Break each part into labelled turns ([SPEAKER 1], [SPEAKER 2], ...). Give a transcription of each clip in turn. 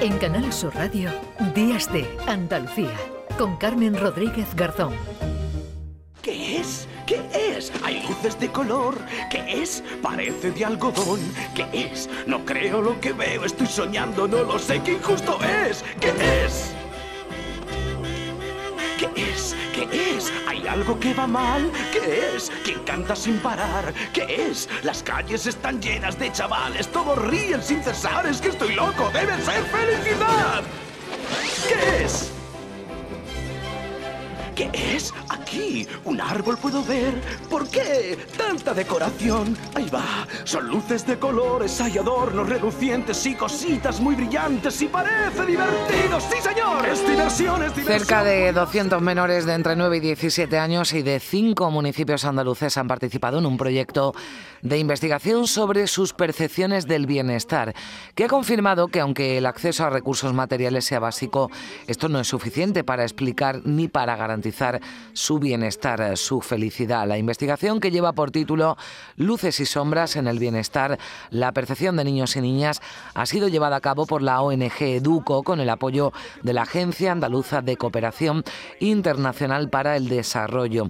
[SPEAKER 1] En Canal Sur Radio, Días de Andalucía, con Carmen Rodríguez Garzón.
[SPEAKER 2] ¿Qué es? ¿Qué es? Hay luces de color. ¿Qué es? Parece de algodón. ¿Qué es? No creo lo que veo. Estoy soñando. No lo sé. ¿Qué injusto es? ¿Qué es? Algo que va mal? ¿Qué es? ¿Quién canta sin parar? ¿Qué es? Las calles están llenas de chavales, todos ríen sin cesar. Es que estoy loco, debe ser felicidad. ¿Qué es? ¿Qué es? Aquí, un árbol puedo ver. ¿Por qué? Tanta decoración. Ahí va. Son luces de colores, hay adornos relucientes y cositas muy brillantes y parece divertido. Sí, señor. Es diversión, es.
[SPEAKER 3] Cerca de 200 menores de entre 9 y 17 años y de cinco municipios andaluces han participado en un proyecto de investigación sobre sus percepciones del bienestar, que ha confirmado que aunque el acceso a recursos materiales sea básico, esto no es suficiente para explicar ni para garantizar su bienestar, su felicidad. La investigación que lleva por título Luces y sombras en el bienestar, la percepción de niños y niñas, ha sido llevada a cabo por la ONG Educo con el apoyo de la Agencia Andaluza de Cooperación Internacional para el Desarrollo.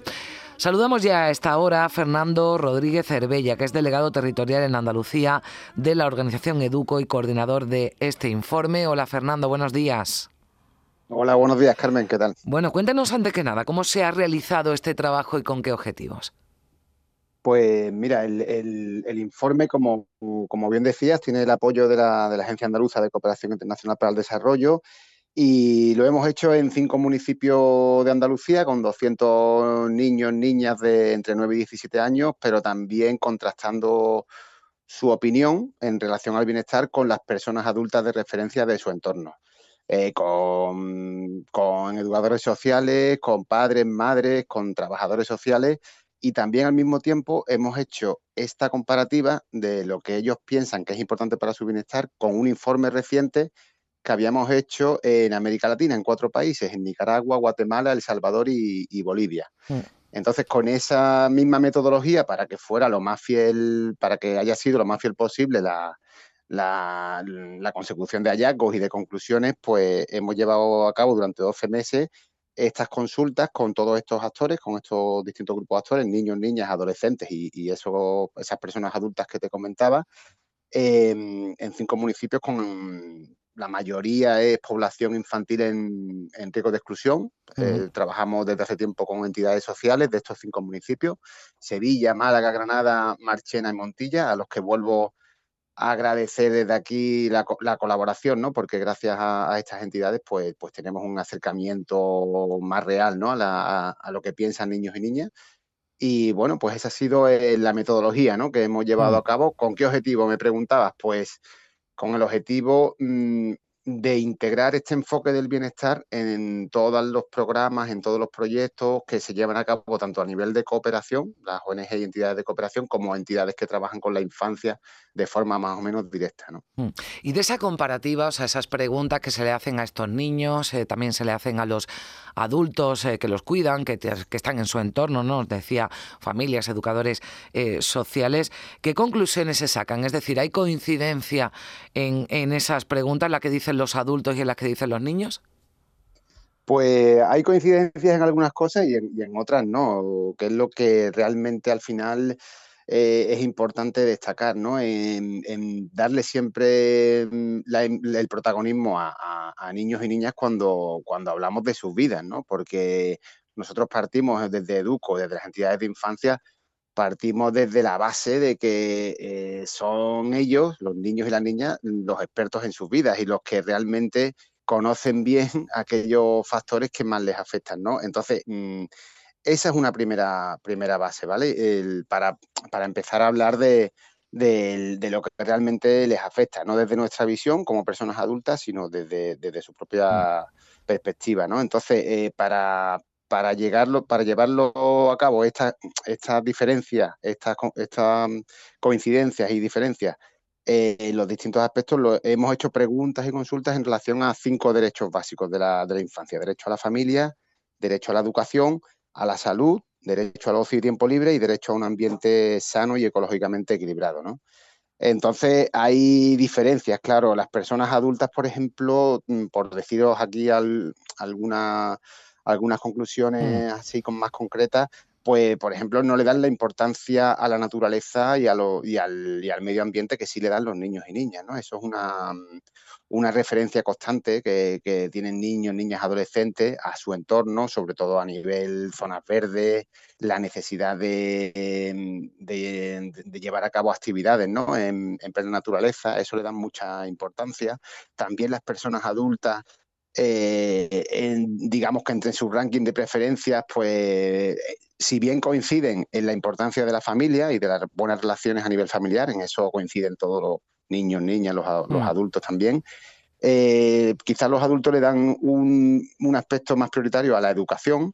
[SPEAKER 3] Saludamos ya a esta hora a Fernando Rodríguez Cervella, que es delegado territorial en Andalucía de la organización Educo y coordinador de este informe. Hola Fernando, buenos días.
[SPEAKER 4] Hola, buenos días, Carmen, ¿qué tal?
[SPEAKER 3] Bueno, cuéntanos antes que nada, ¿cómo se ha realizado este trabajo y con qué objetivos?
[SPEAKER 4] Pues mira, el, informe, como, como, bien decías, tiene el apoyo de la, de la, Agencia Andaluza de Cooperación Internacional para el Desarrollo y lo hemos hecho en cinco municipios de Andalucía con 200 niños, niñas de entre 9 y 17 años, pero también contrastando su opinión en relación al bienestar con las personas adultas de referencia de su entorno. Eh, con, educadores sociales, con padres, madres, con trabajadores sociales y también al mismo tiempo hemos hecho esta comparativa de lo que ellos piensan que es importante para su bienestar con un informe reciente que habíamos hecho en América Latina, en cuatro países, en Nicaragua, Guatemala, El Salvador y, Bolivia. Mm. Entonces, con esa misma metodología, para que fuera lo más fiel, para que haya sido lo más fiel posible la, la, consecución de hallazgos y de conclusiones, pues hemos llevado a cabo durante 12 meses estas consultas con todos estos actores, con estos distintos grupos de actores, niños, niñas, adolescentes y, eso, esas personas adultas que te comentaba, en cinco municipios con la mayoría es población infantil en, riesgo de exclusión. Eh, trabajamos desde hace tiempo con entidades sociales de estos cinco municipios, Sevilla, Málaga, Granada, Marchena y Montilla, a los que vuelvo agradecer desde aquí la, colaboración, ¿no? Porque gracias a, estas entidades, pues, pues tenemos un acercamiento más real, ¿no? A, lo que piensan niños y niñas. Y bueno, pues esa ha sido eh, la metodología, ¿no? Que hemos llevado mm. a cabo. ¿Con qué objetivo me preguntabas? Pues con el objetivo mm, de integrar este enfoque del bienestar en todos los programas, en todos los proyectos que se llevan a cabo, tanto a nivel de cooperación, las ONG y entidades de cooperación, como entidades que trabajan con la infancia de forma más o menos directa. ¿no?
[SPEAKER 3] Mm. Y de esa comparativa, o sea, esas preguntas que se le hacen a estos niños, eh, también se le hacen a los adultos eh, que los cuidan, que, que, están en su entorno, ¿no? Os decía, familias, educadores eh, sociales, ¿qué conclusiones se sacan? Es decir, ¿hay coincidencia en, en esas preguntas, la que dicen los adultos y en las que dicen los niños?
[SPEAKER 4] Pues hay coincidencias en algunas cosas y en, otras no, que es lo que realmente al final eh, es importante destacar, ¿no? En, darle siempre mm, el protagonismo a, niños y niñas cuando, cuando hablamos de sus vidas, ¿no? Porque nosotros partimos desde Educo, desde las entidades de infancia, partimos desde la base de que eh, son ellos, los niños y las niñas, los expertos en sus vidas y los que realmente conocen bien aquellos factores que más les afectan, ¿no? Entonces, mm, esa es una primera, primera base, ¿vale? para, empezar a hablar de, lo que realmente les afecta, no desde nuestra visión como personas adultas, sino desde, desde su propia mm. perspectiva, ¿no? Entonces, eh, para, para llegarlo, para llevarlo a cabo, estas esta diferencias, estas, estas coincidencias y diferencias eh, en los distintos aspectos, lo, hemos hecho preguntas y consultas en relación a cinco derechos básicos de la, de la infancia. Derecho a la familia, derecho a la educación, a la salud, derecho al ocio y tiempo libre y derecho a un ambiente sano y ecológicamente equilibrado. ¿no? Entonces hay diferencias, claro. Las personas adultas, por ejemplo, mm, por deciros aquí algunas conclusiones mm. así con más concretas, pues, por ejemplo, no le dan la importancia a la naturaleza y, al, medio ambiente que sí le dan los niños y niñas, ¿no? Eso es una, referencia constante que, tienen niños, niñas, adolescentes a su entorno, sobre todo a nivel zonas verdes, la necesidad de, llevar a cabo actividades ¿no? en, plena naturaleza, eso le da mucha importancia. También las personas adultas eh, digamos que entre su ranking de preferencias, pues si bien coinciden en la importancia de la familia y de las buenas relaciones a nivel familiar, en eso coinciden todos los, niños, niñas, los, mm. adultos también. Eh, quizás los adultos le dan un, aspecto más prioritario a la educación,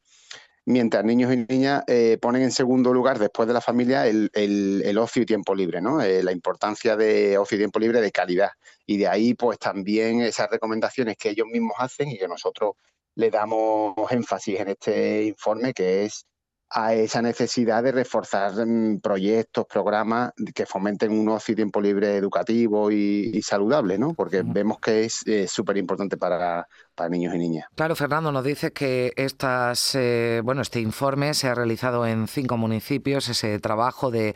[SPEAKER 4] mientras niños y niñas eh, ponen en segundo lugar, después de la familia, el, ocio y tiempo libre, ¿no? Eh, la importancia de ocio y tiempo libre de calidad. Y de ahí, pues también esas recomendaciones que ellos mismos hacen y que nosotros le damos énfasis en este informe, que es a esa necesidad de reforzar mm, proyectos, programas que fomenten un ocio y tiempo libre educativo y, saludable, ¿no? Porque vemos que es súper importante para, para niños y niñas.
[SPEAKER 3] Claro, Fernando, nos dices que estas, eh, bueno, este informe se ha realizado en cinco municipios, ese trabajo de,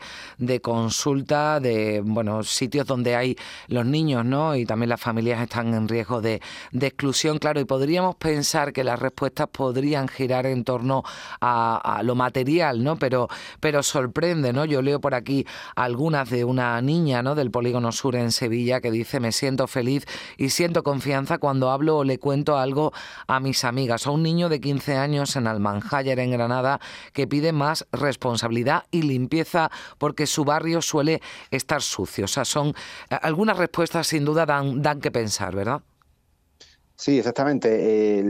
[SPEAKER 3] consulta de bueno, sitios donde hay los niños ¿no? y también las familias están en riesgo de, exclusión, claro, y podríamos pensar que las respuestas podrían girar en torno a, lo material, ¿no? Pero, pero sorprende, ¿no? Yo leo por aquí algunas de una niña ¿no? del Polígono Sur en Sevilla que dice me siento feliz y siento confianza cuando hablo o le cuento algo a mis amigas, a un niño de 15 años en Almanjayar, en Granada, que pide más responsabilidad y limpieza porque su barrio suele estar sucio. O sea, son eh, algunas respuestas sin duda dan, dan que pensar, ¿verdad?
[SPEAKER 4] Sí, exactamente.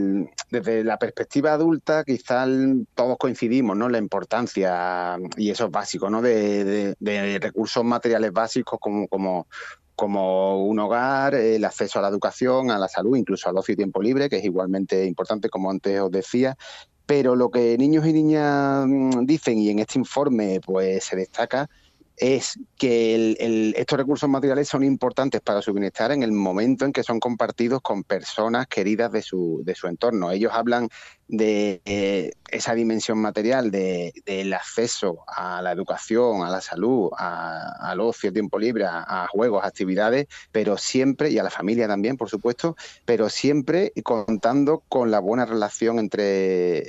[SPEAKER 4] desde la perspectiva adulta, quizás todos coincidimos, ¿no? La importancia, y eso es básico, ¿no? De, recursos materiales básicos como, como un hogar, el acceso a la educación, a la salud, incluso al ocio y tiempo libre, que es igualmente importante, como antes os decía. Pero lo que niños y niñas mm, dicen, y en este informe pues se destaca, es que estos recursos materiales son importantes para su bienestar en el momento en que son compartidos con personas queridas de su, de su entorno. Ellos hablan de eh, esa dimensión material del acceso a la educación, a la salud, al ocio, tiempo libre, a, juegos, actividades, pero siempre, y a la familia también, por supuesto, pero siempre contando con la buena relación entre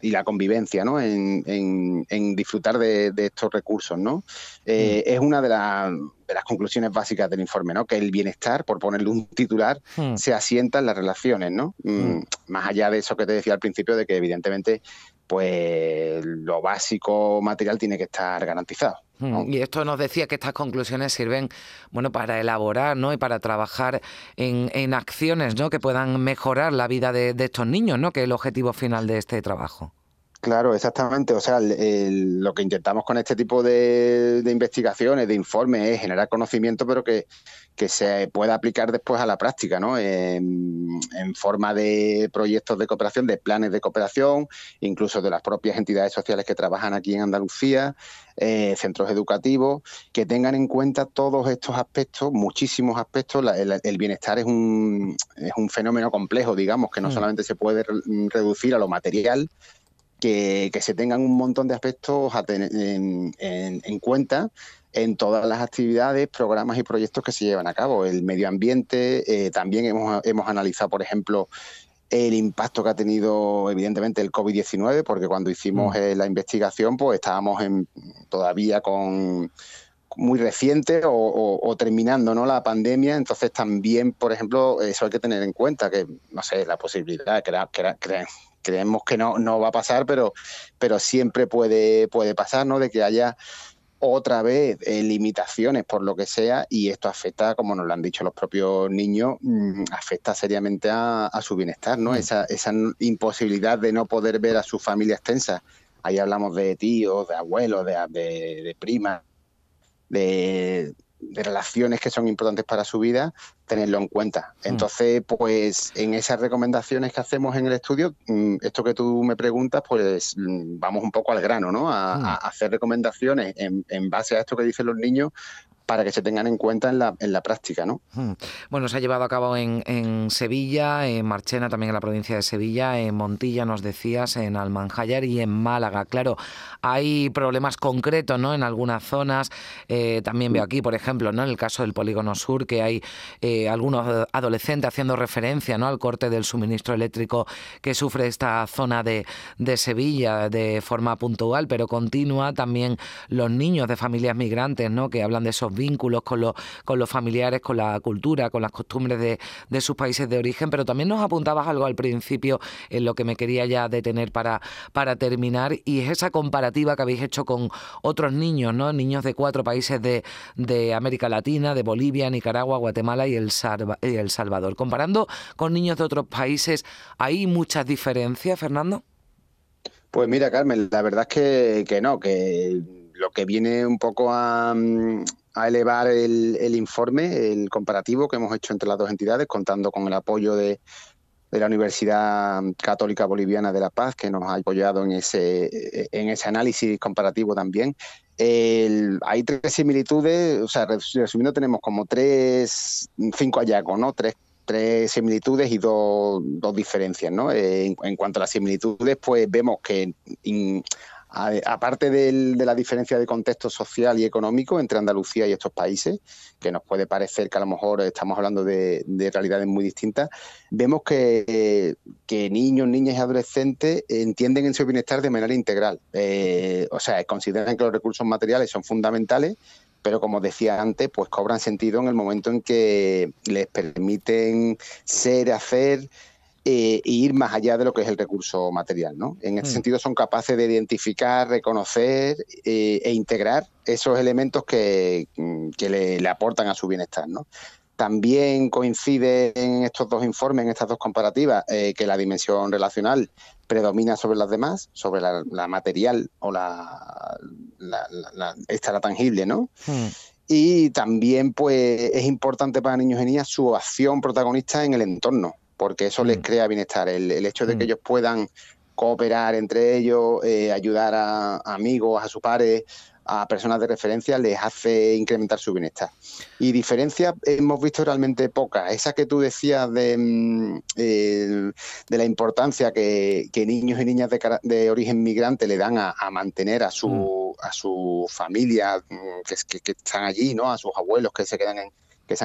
[SPEAKER 4] y la convivencia, ¿no? En, disfrutar de, estos recursos, ¿no? Eh, mm. Es una de las de las conclusiones básicas del informe, ¿no? Que el bienestar, por ponerle un titular, hmm. se asienta en las relaciones, ¿no? Mm, hmm. Más allá de eso que te decía al principio, de que evidentemente, pues lo básico material tiene que estar garantizado.
[SPEAKER 3] Hmm. Y esto nos decía que estas conclusiones sirven, bueno, para elaborar, ¿no? Y para trabajar en, acciones, ¿no? Que puedan mejorar la vida de, de estos niños, ¿no? Que es el objetivo final de este trabajo.
[SPEAKER 4] Claro, exactamente. O sea, lo que intentamos con este tipo de, investigaciones, de informes, es generar conocimiento, pero que, se pueda aplicar después a la práctica, ¿no? En, forma de proyectos de cooperación, de planes de cooperación, incluso de las propias entidades sociales que trabajan aquí en Andalucía, eh, centros educativos, que tengan en cuenta todos estos aspectos, muchísimos aspectos. el, bienestar es un, es un fenómeno complejo, digamos, que no mm. solamente se puede reducir a lo material, que, se tengan un montón de aspectos a tener en, cuenta en todas las actividades, programas y proyectos que se llevan a cabo. El medio ambiente, eh, también hemos, hemos analizado, por ejemplo, el impacto que ha tenido evidentemente el COVID-19, porque cuando hicimos mm. eh, la investigación, pues estábamos en, todavía con muy reciente o, terminando ¿no? la pandemia, entonces también, por ejemplo, eso hay que tener en cuenta, que, no sé, la posibilidad, que, que, creemos que no, no va a pasar, pero, pero siempre puede, puede pasar, ¿no? De que haya otra vez eh, limitaciones por lo que sea y esto afecta, como nos lo han dicho los propios niños, mm, afecta seriamente a, su bienestar, ¿no? Mm. Esa, esa imposibilidad de no poder ver a su familia extensa. Ahí hablamos de tíos, de abuelos, de, de, de primas, de, de relaciones que son importantes para su vida, tenerlo en cuenta. Mm. Entonces, pues en esas recomendaciones que hacemos en el estudio, mm, esto que tú me preguntas, pues mm, vamos un poco al grano, ¿no? A, hacer recomendaciones en, base a esto que dicen los niños para que se tengan en cuenta en la, en la práctica. ¿no?
[SPEAKER 3] Hmm. Bueno, se ha llevado a cabo en, en, Sevilla, en Marchena, también en la provincia de Sevilla, en Montilla, nos decías, en Almanjayar y en Málaga. Claro, hay problemas concretos ¿no? en algunas zonas. Eh, también veo aquí, por ejemplo, ¿no? en el caso del Polígono Sur, que hay eh, algunos adolescentes haciendo referencia ¿no? al corte del suministro eléctrico que sufre esta zona de, de Sevilla de forma puntual, pero continua. También los niños de familias migrantes ¿no? que hablan de esos vínculos con los, con los familiares, con la cultura, con las costumbres de, de sus países de origen, pero también nos apuntabas algo al principio en lo que me quería ya detener para, para terminar, y es esa comparativa que habéis hecho con otros niños, ¿no? Niños de cuatro países de, de América Latina, de Bolivia, Nicaragua, Guatemala y el, Salvador. Comparando con niños de otros países, ¿hay muchas diferencias, Fernando?
[SPEAKER 4] Pues mira, Carmen, la verdad es que no, que lo que viene un poco a, a elevar el, informe, el comparativo que hemos hecho entre las dos entidades, contando con el apoyo de, de la Universidad Católica Boliviana de La Paz, que nos ha apoyado en ese, en ese análisis comparativo también. hay tres similitudes, o sea, resumiendo, tenemos como tres, cinco hallazgos, ¿no? Tres, tres similitudes y dos, dos diferencias, ¿no? en, cuanto a las similitudes, pues vemos que aparte de la diferencia de contexto social y económico entre Andalucía y estos países, que nos puede parecer que a lo mejor estamos hablando de, realidades muy distintas, vemos que, niños, niñas y adolescentes entienden en su bienestar de manera integral. Eh, o sea, consideran que los recursos materiales son fundamentales, pero como decía antes, pues cobran sentido en el momento en que les permiten ser, hacer e ir más allá de lo que es el recurso material. ¿no? En este mm. sentido son capaces de identificar, reconocer eh, e integrar esos elementos que, mm, le, aportan a su bienestar. ¿no? También coincide en estos dos informes, en estas dos comparativas, eh, que la dimensión relacional predomina sobre las demás, sobre la, material o la, esta la tangible, ¿no? Mm. Y también, pues, es importante para niños y niñas su acción protagonista en el entorno porque eso les mm. crea bienestar. El, hecho de que mm. ellos puedan cooperar entre ellos, eh, ayudar a, amigos, a sus pares, a personas de referencia, les hace incrementar su bienestar. Y diferencias hemos visto realmente pocas. Esa que tú decías de, mm, de la importancia que, niños y niñas de, origen migrante le dan a, mantener a su, a su familia que, que, están allí, ¿no? a sus abuelos que se quedan en, que,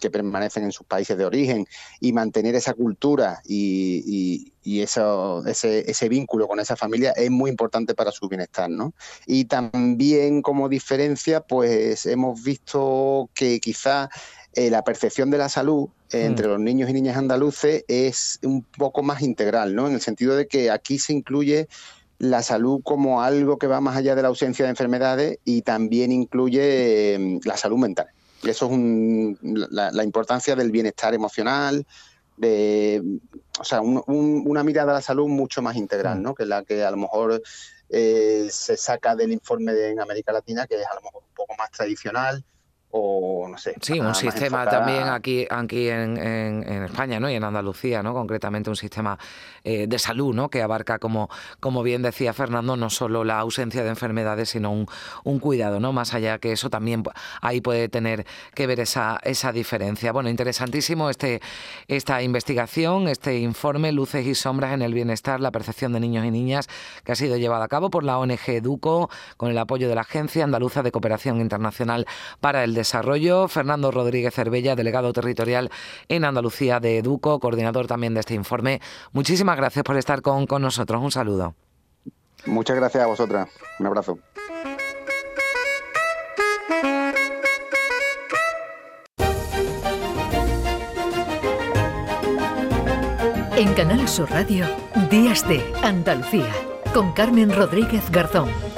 [SPEAKER 4] que permanecen en sus países de origen y mantener esa cultura y, eso, ese, ese, vínculo con esa familia es muy importante para su bienestar. ¿no? Y también como diferencia, pues hemos visto que quizá eh, la percepción de la salud entre mm. los niños y niñas andaluces es un poco más integral, ¿no? En el sentido de que aquí se incluye la salud como algo que va más allá de la ausencia de enfermedades y también incluye em, la salud mental. Eso es la, importancia del bienestar emocional, de, o sea, una mirada a la salud mucho más integral, mm. ¿no? Que la que a lo mejor eh, se saca del informe de, en América Latina, que es a lo mejor un poco más tradicional, o no sé.
[SPEAKER 3] Sí, un sistema también aquí, aquí en, España ¿no? y en Andalucía, ¿no? concretamente un sistema eh, de salud ¿no? que abarca, como, como bien decía Fernando, no solo la ausencia de enfermedades, sino un, un cuidado, ¿no? más allá que eso también ahí puede tener que ver esa, esa diferencia. Bueno, interesantísimo este, esta investigación, este informe, Luces y Sombras en el Bienestar, la percepción de niños y niñas, que ha sido llevado a cabo por la ONG Educo, con el apoyo de la Agencia Andaluza de Cooperación Internacional para el Desarrollo. Fernando Rodríguez Cervella, delegado territorial en Andalucía de Educo, coordinador también de este informe. Muchísimas gracias por estar con, con nosotros. Un saludo.
[SPEAKER 4] Muchas gracias a vosotras. Un abrazo.
[SPEAKER 1] En Canal Sur Radio, Días de Andalucía, con Carmen Rodríguez Garzón.